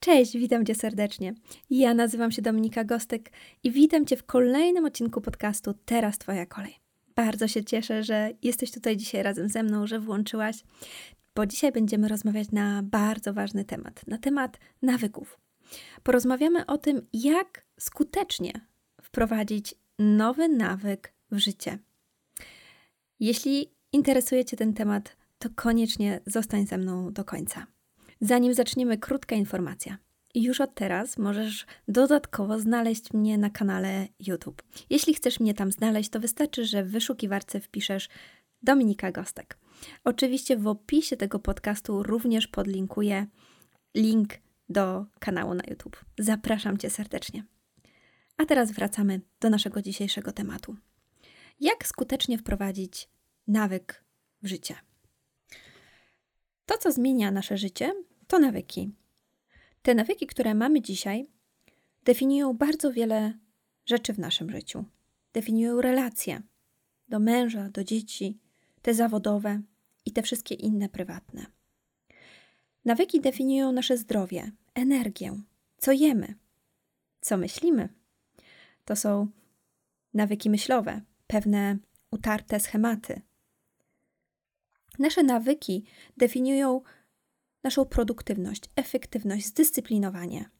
Cześć, witam Cię serdecznie. Ja nazywam się Dominika Gostek i witam Cię w kolejnym odcinku podcastu Teraz Twoja kolej. Bardzo się cieszę, że jesteś tutaj dzisiaj razem ze mną, że włączyłaś, bo dzisiaj będziemy rozmawiać na bardzo ważny temat na temat nawyków. Porozmawiamy o tym, jak skutecznie wprowadzić nowy nawyk w życie. Jeśli interesuje Cię ten temat, to koniecznie zostań ze mną do końca. Zanim zaczniemy, krótka informacja. Już od teraz możesz dodatkowo znaleźć mnie na kanale YouTube. Jeśli chcesz mnie tam znaleźć, to wystarczy, że w wyszukiwarce wpiszesz Dominika Gostek. Oczywiście w opisie tego podcastu również podlinkuję link do kanału na YouTube. Zapraszam Cię serdecznie. A teraz wracamy do naszego dzisiejszego tematu. Jak skutecznie wprowadzić nawyk w życie? To, co zmienia nasze życie, to nawyki. Te nawyki, które mamy dzisiaj, definiują bardzo wiele rzeczy w naszym życiu. Definiują relacje do męża, do dzieci, te zawodowe i te wszystkie inne prywatne. Nawyki definiują nasze zdrowie, energię, co jemy, co myślimy. To są nawyki myślowe, pewne utarte schematy. Nasze nawyki definiują naszą produktywność, efektywność, zdyscyplinowanie.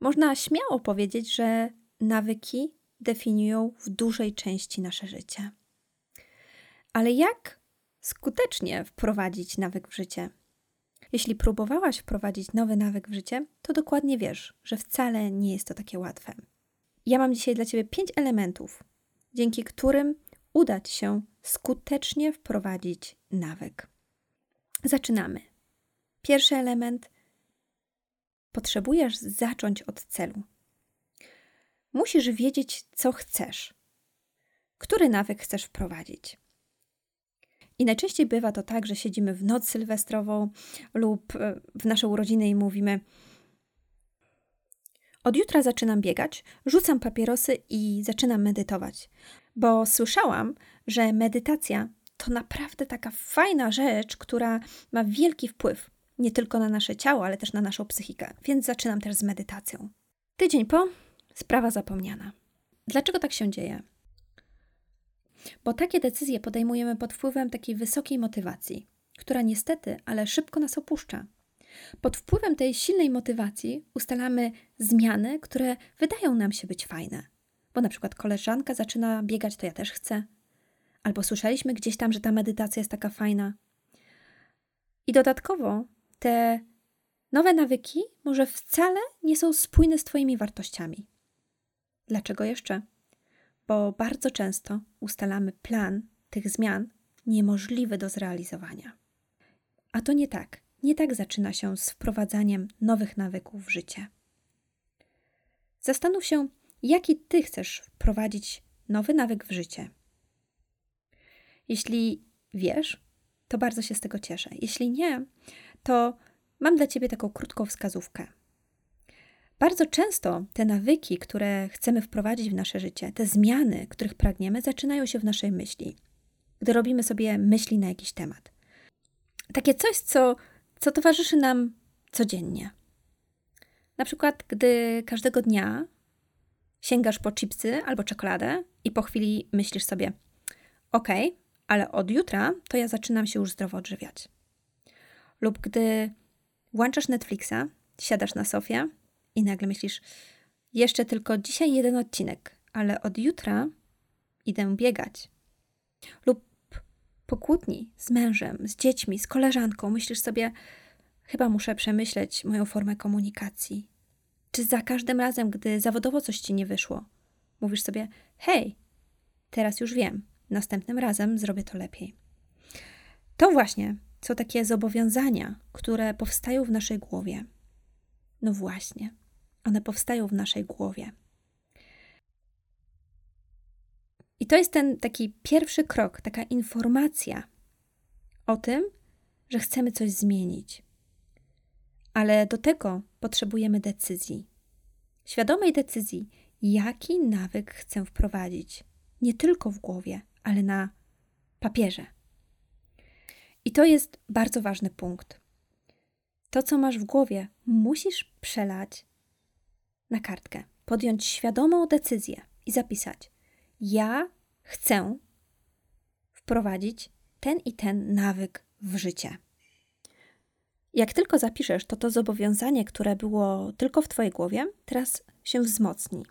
Można śmiało powiedzieć, że nawyki definiują w dużej części nasze życie. Ale jak skutecznie wprowadzić nawyk w życie? Jeśli próbowałaś wprowadzić nowy nawyk w życie, to dokładnie wiesz, że wcale nie jest to takie łatwe. Ja mam dzisiaj dla Ciebie pięć elementów, dzięki którym uda Ci się skutecznie wprowadzić nawyk. Zaczynamy. Pierwszy element. Potrzebujesz zacząć od celu. Musisz wiedzieć, co chcesz. Który nawyk chcesz wprowadzić? I najczęściej bywa to tak, że siedzimy w noc sylwestrową lub e, w nasze urodziny i mówimy: Od jutra zaczynam biegać, rzucam papierosy i zaczynam medytować. Bo słyszałam, że medytacja to naprawdę taka fajna rzecz, która ma wielki wpływ nie tylko na nasze ciało, ale też na naszą psychikę. Więc zaczynam też z medytacją. Tydzień po, sprawa zapomniana. Dlaczego tak się dzieje? Bo takie decyzje podejmujemy pod wpływem takiej wysokiej motywacji, która niestety, ale szybko nas opuszcza. Pod wpływem tej silnej motywacji ustalamy zmiany, które wydają nam się być fajne. Bo na przykład koleżanka zaczyna biegać, to ja też chcę. Albo słyszeliśmy gdzieś tam, że ta medytacja jest taka fajna. I dodatkowo te nowe nawyki może wcale nie są spójne z Twoimi wartościami. Dlaczego jeszcze? Bo bardzo często ustalamy plan tych zmian niemożliwy do zrealizowania. A to nie tak. Nie tak zaczyna się z wprowadzaniem nowych nawyków w życie. Zastanów się, jaki Ty chcesz wprowadzić nowy nawyk w życie. Jeśli wiesz, to bardzo się z tego cieszę. Jeśli nie, to mam dla Ciebie taką krótką wskazówkę. Bardzo często te nawyki, które chcemy wprowadzić w nasze życie, te zmiany, których pragniemy, zaczynają się w naszej myśli, gdy robimy sobie myśli na jakiś temat. Takie coś, co, co towarzyszy nam codziennie. Na przykład, gdy każdego dnia sięgasz po chipsy albo czekoladę i po chwili myślisz sobie: OK, ale od jutra to ja zaczynam się już zdrowo odżywiać. Lub gdy włączasz Netflixa, siadasz na sofie i nagle myślisz, jeszcze tylko dzisiaj jeden odcinek, ale od jutra idę biegać. Lub po kłótni z mężem, z dziećmi, z koleżanką myślisz sobie, chyba muszę przemyśleć moją formę komunikacji. Czy za każdym razem, gdy zawodowo coś ci nie wyszło, mówisz sobie, hej, teraz już wiem, następnym razem zrobię to lepiej. To właśnie są takie zobowiązania, które powstają w naszej głowie. No właśnie, one powstają w naszej głowie. I to jest ten taki pierwszy krok, taka informacja o tym, że chcemy coś zmienić. Ale do tego potrzebujemy decyzji. Świadomej decyzji, jaki nawyk chcę wprowadzić. Nie tylko w głowie, ale na papierze. I to jest bardzo ważny punkt. to, co masz w głowie, musisz przelać na kartkę, podjąć świadomą decyzję i zapisać: Ja chcę wprowadzić ten i ten nawyk w życie. Jak tylko zapiszesz, to to zobowiązanie, które było tylko w Twojej głowie, teraz się wzmocni.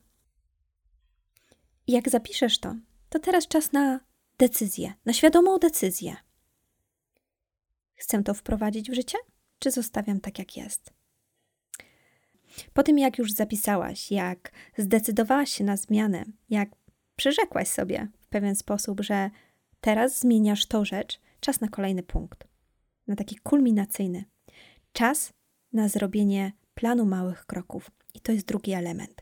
Jak zapiszesz to, to teraz czas na decyzję, na świadomą decyzję. Chcę to wprowadzić w życie, czy zostawiam tak, jak jest? Po tym, jak już zapisałaś, jak zdecydowałaś się na zmianę, jak przyrzekłaś sobie w pewien sposób, że teraz zmieniasz tą rzecz, czas na kolejny punkt, na taki kulminacyjny. Czas na zrobienie planu małych kroków. I to jest drugi element.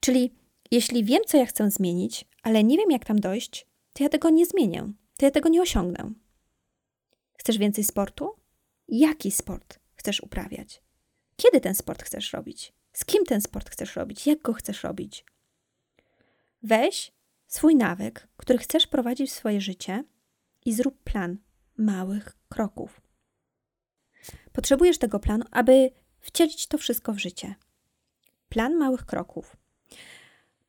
Czyli jeśli wiem, co ja chcę zmienić, ale nie wiem, jak tam dojść, to ja tego nie zmienię, to ja tego nie osiągnę. Chcesz więcej sportu? Jaki sport chcesz uprawiać? Kiedy ten sport chcesz robić? Z kim ten sport chcesz robić? Jak go chcesz robić? Weź swój nawyk, który chcesz prowadzić w swoje życie i zrób plan małych kroków. Potrzebujesz tego planu, aby wcielić to wszystko w życie. Plan małych kroków.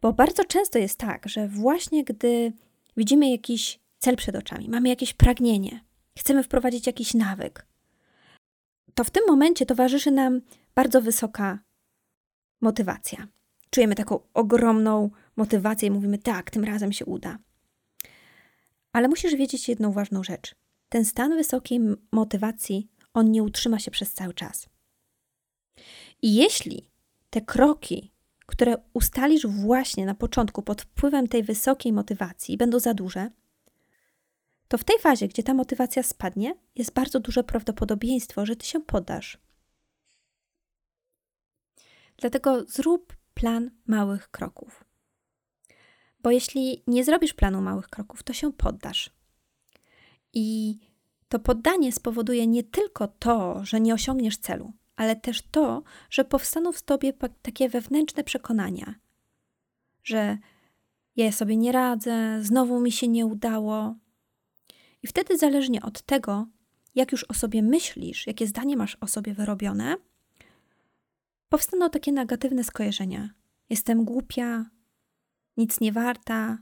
Bo bardzo często jest tak, że właśnie gdy widzimy jakiś cel przed oczami, mamy jakieś pragnienie, chcemy wprowadzić jakiś nawyk, to w tym momencie towarzyszy nam bardzo wysoka motywacja. Czujemy taką ogromną motywację i mówimy: tak, tym razem się uda. Ale musisz wiedzieć jedną ważną rzecz. Ten stan wysokiej motywacji, on nie utrzyma się przez cały czas. I jeśli te kroki, które ustalisz właśnie na początku pod wpływem tej wysokiej motywacji, będą za duże, to w tej fazie, gdzie ta motywacja spadnie, jest bardzo duże prawdopodobieństwo, że ty się poddasz. Dlatego zrób plan małych kroków. Bo jeśli nie zrobisz planu małych kroków, to się poddasz. I to poddanie spowoduje nie tylko to, że nie osiągniesz celu, ale też to, że powstaną w tobie takie wewnętrzne przekonania, że ja sobie nie radzę, znowu mi się nie udało, i wtedy, zależnie od tego, jak już o sobie myślisz, jakie zdanie masz o sobie wyrobione, powstaną takie negatywne skojarzenia. Jestem głupia, nic nie warta,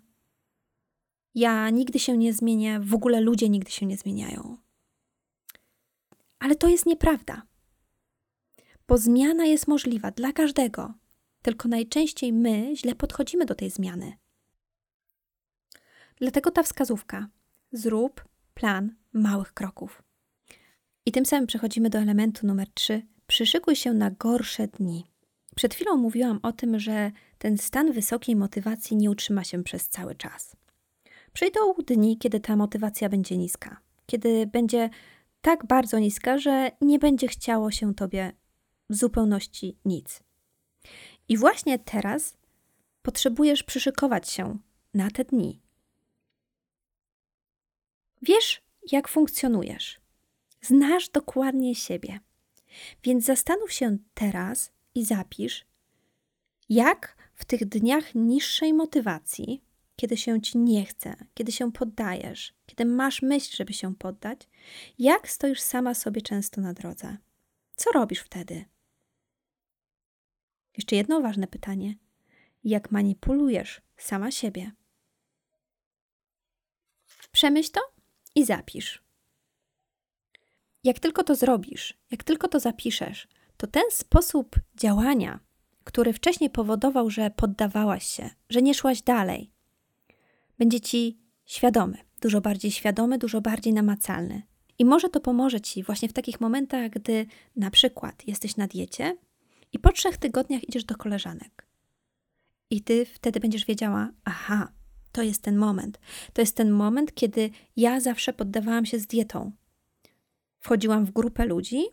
ja nigdy się nie zmienię, w ogóle ludzie nigdy się nie zmieniają. Ale to jest nieprawda. Bo zmiana jest możliwa dla każdego, tylko najczęściej my źle podchodzimy do tej zmiany. Dlatego ta wskazówka: zrób plan małych kroków. I tym samym przechodzimy do elementu numer 3. Przyszykuj się na gorsze dni. Przed chwilą mówiłam o tym, że ten stan wysokiej motywacji nie utrzyma się przez cały czas. Przyjdą dni, kiedy ta motywacja będzie niska, kiedy będzie tak bardzo niska, że nie będzie chciało się tobie w zupełności nic. I właśnie teraz potrzebujesz przyszykować się na te dni, Wiesz, jak funkcjonujesz. Znasz dokładnie siebie. Więc zastanów się teraz i zapisz, jak w tych dniach niższej motywacji, kiedy się ci nie chce, kiedy się poddajesz, kiedy masz myśl, żeby się poddać, jak stoisz sama sobie często na drodze? Co robisz wtedy? Jeszcze jedno ważne pytanie: jak manipulujesz sama siebie? Przemyśl to i zapisz. Jak tylko to zrobisz, jak tylko to zapiszesz, to ten sposób działania, który wcześniej powodował, że poddawałaś się, że nie szłaś dalej, będzie ci świadomy, dużo bardziej świadomy, dużo bardziej namacalny. I może to pomoże ci właśnie w takich momentach, gdy na przykład jesteś na diecie i po trzech tygodniach idziesz do koleżanek. I ty wtedy będziesz wiedziała, aha, to jest ten moment. To jest ten moment, kiedy ja zawsze poddawałam się z dietą. Wchodziłam w grupę ludzi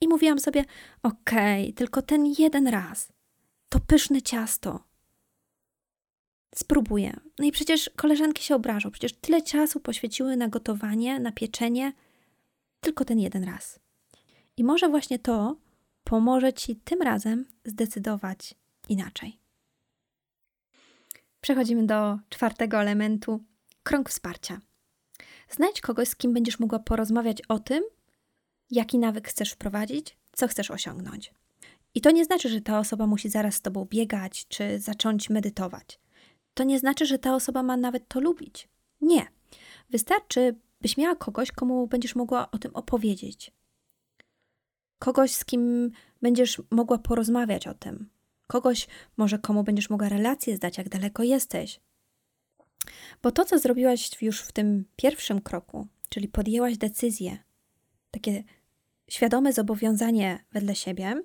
i mówiłam sobie: Okej, okay, tylko ten jeden raz. To pyszne ciasto. Spróbuję. No i przecież koleżanki się obrażą. Przecież tyle czasu poświęciły na gotowanie, na pieczenie. Tylko ten jeden raz. I może właśnie to pomoże ci tym razem zdecydować inaczej. Przechodzimy do czwartego elementu krąg wsparcia. Znajdź kogoś, z kim będziesz mogła porozmawiać o tym, jaki nawyk chcesz wprowadzić, co chcesz osiągnąć. I to nie znaczy, że ta osoba musi zaraz z tobą biegać czy zacząć medytować. To nie znaczy, że ta osoba ma nawet to lubić. Nie. Wystarczy, byś miała kogoś, komu będziesz mogła o tym opowiedzieć. Kogoś, z kim będziesz mogła porozmawiać o tym. Kogoś, może komu będziesz mogła relację zdać, jak daleko jesteś. Bo to, co zrobiłaś już w tym pierwszym kroku, czyli podjęłaś decyzję, takie świadome zobowiązanie wedle siebie,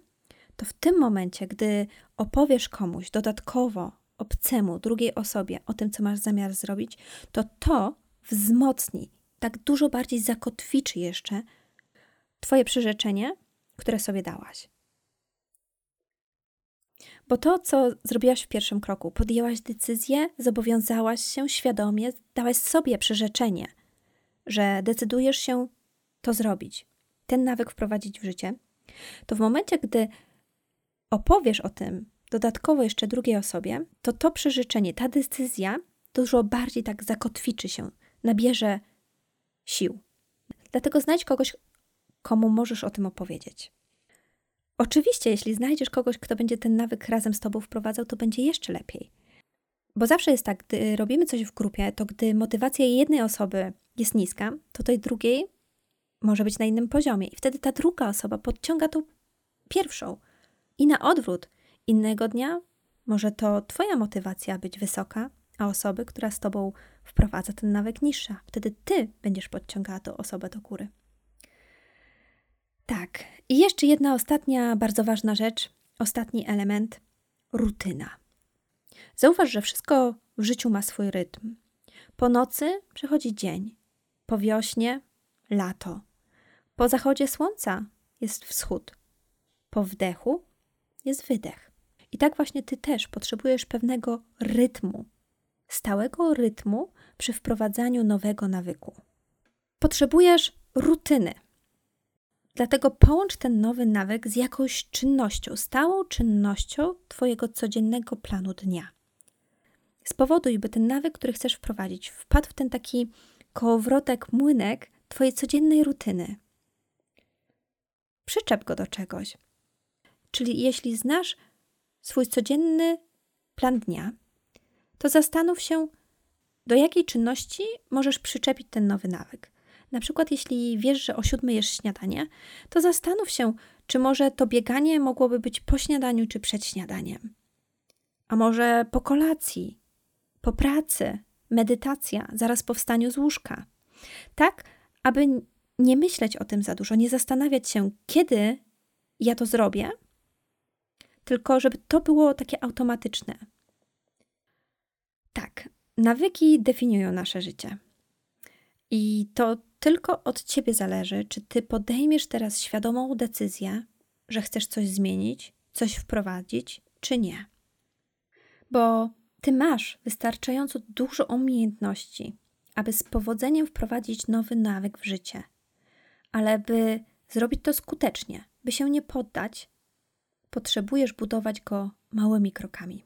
to w tym momencie, gdy opowiesz komuś dodatkowo, obcemu, drugiej osobie o tym, co masz zamiar zrobić, to to wzmocni, tak dużo bardziej zakotwiczy jeszcze Twoje przyrzeczenie, które sobie dałaś. Bo to, co zrobiłaś w pierwszym kroku, podjęłaś decyzję, zobowiązałaś się świadomie, dałaś sobie przyrzeczenie, że decydujesz się to zrobić, ten nawyk wprowadzić w życie, to w momencie, gdy opowiesz o tym dodatkowo jeszcze drugiej osobie, to to przyrzeczenie, ta decyzja dużo bardziej tak zakotwiczy się, nabierze sił. Dlatego znajdź kogoś, komu możesz o tym opowiedzieć. Oczywiście, jeśli znajdziesz kogoś, kto będzie ten nawyk razem z tobą wprowadzał, to będzie jeszcze lepiej. Bo zawsze jest tak, gdy robimy coś w grupie, to gdy motywacja jednej osoby jest niska, to tej drugiej może być na innym poziomie. I wtedy ta druga osoba podciąga tą pierwszą. I na odwrót, innego dnia może to Twoja motywacja być wysoka, a osoby, która z Tobą wprowadza ten nawyk niższa. Wtedy Ty będziesz podciągała tą osobę do góry. Tak. I jeszcze jedna ostatnia, bardzo ważna rzecz, ostatni element rutyna. Zauważ, że wszystko w życiu ma swój rytm. Po nocy przychodzi dzień, po wiośnie lato, po zachodzie słońca jest wschód, po wdechu jest wydech. I tak właśnie ty też potrzebujesz pewnego rytmu, stałego rytmu przy wprowadzaniu nowego nawyku. Potrzebujesz rutyny. Dlatego połącz ten nowy nawyk z jakąś czynnością, stałą czynnością Twojego codziennego planu dnia. Spowoduj, by ten nawyk, który chcesz wprowadzić, wpadł w ten taki kołowrotek, młynek Twojej codziennej rutyny. Przyczep go do czegoś. Czyli jeśli znasz swój codzienny plan dnia, to zastanów się, do jakiej czynności możesz przyczepić ten nowy nawyk. Na przykład, jeśli wiesz, że o siódmej jesz śniadanie, to zastanów się, czy może to bieganie mogłoby być po śniadaniu czy przed śniadaniem. A może po kolacji, po pracy, medytacja zaraz po wstaniu z łóżka. Tak, aby nie myśleć o tym za dużo, nie zastanawiać się, kiedy ja to zrobię, tylko żeby to było takie automatyczne. Tak, nawyki definiują nasze życie. I to tylko od ciebie zależy, czy ty podejmiesz teraz świadomą decyzję, że chcesz coś zmienić, coś wprowadzić, czy nie. Bo ty masz wystarczająco dużo umiejętności, aby z powodzeniem wprowadzić nowy nawyk w życie. Ale by zrobić to skutecznie, by się nie poddać, potrzebujesz budować go małymi krokami.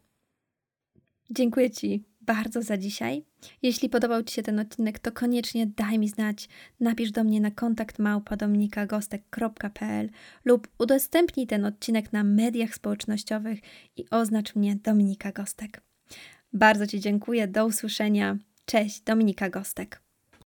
Dziękuję Ci bardzo za dzisiaj. Jeśli podobał Ci się ten odcinek, to koniecznie daj mi znać. Napisz do mnie na kontakt małpadominikagostek.pl lub udostępnij ten odcinek na mediach społecznościowych i oznacz mnie Dominika Gostek. Bardzo Ci dziękuję. Do usłyszenia. Cześć, Dominika Gostek.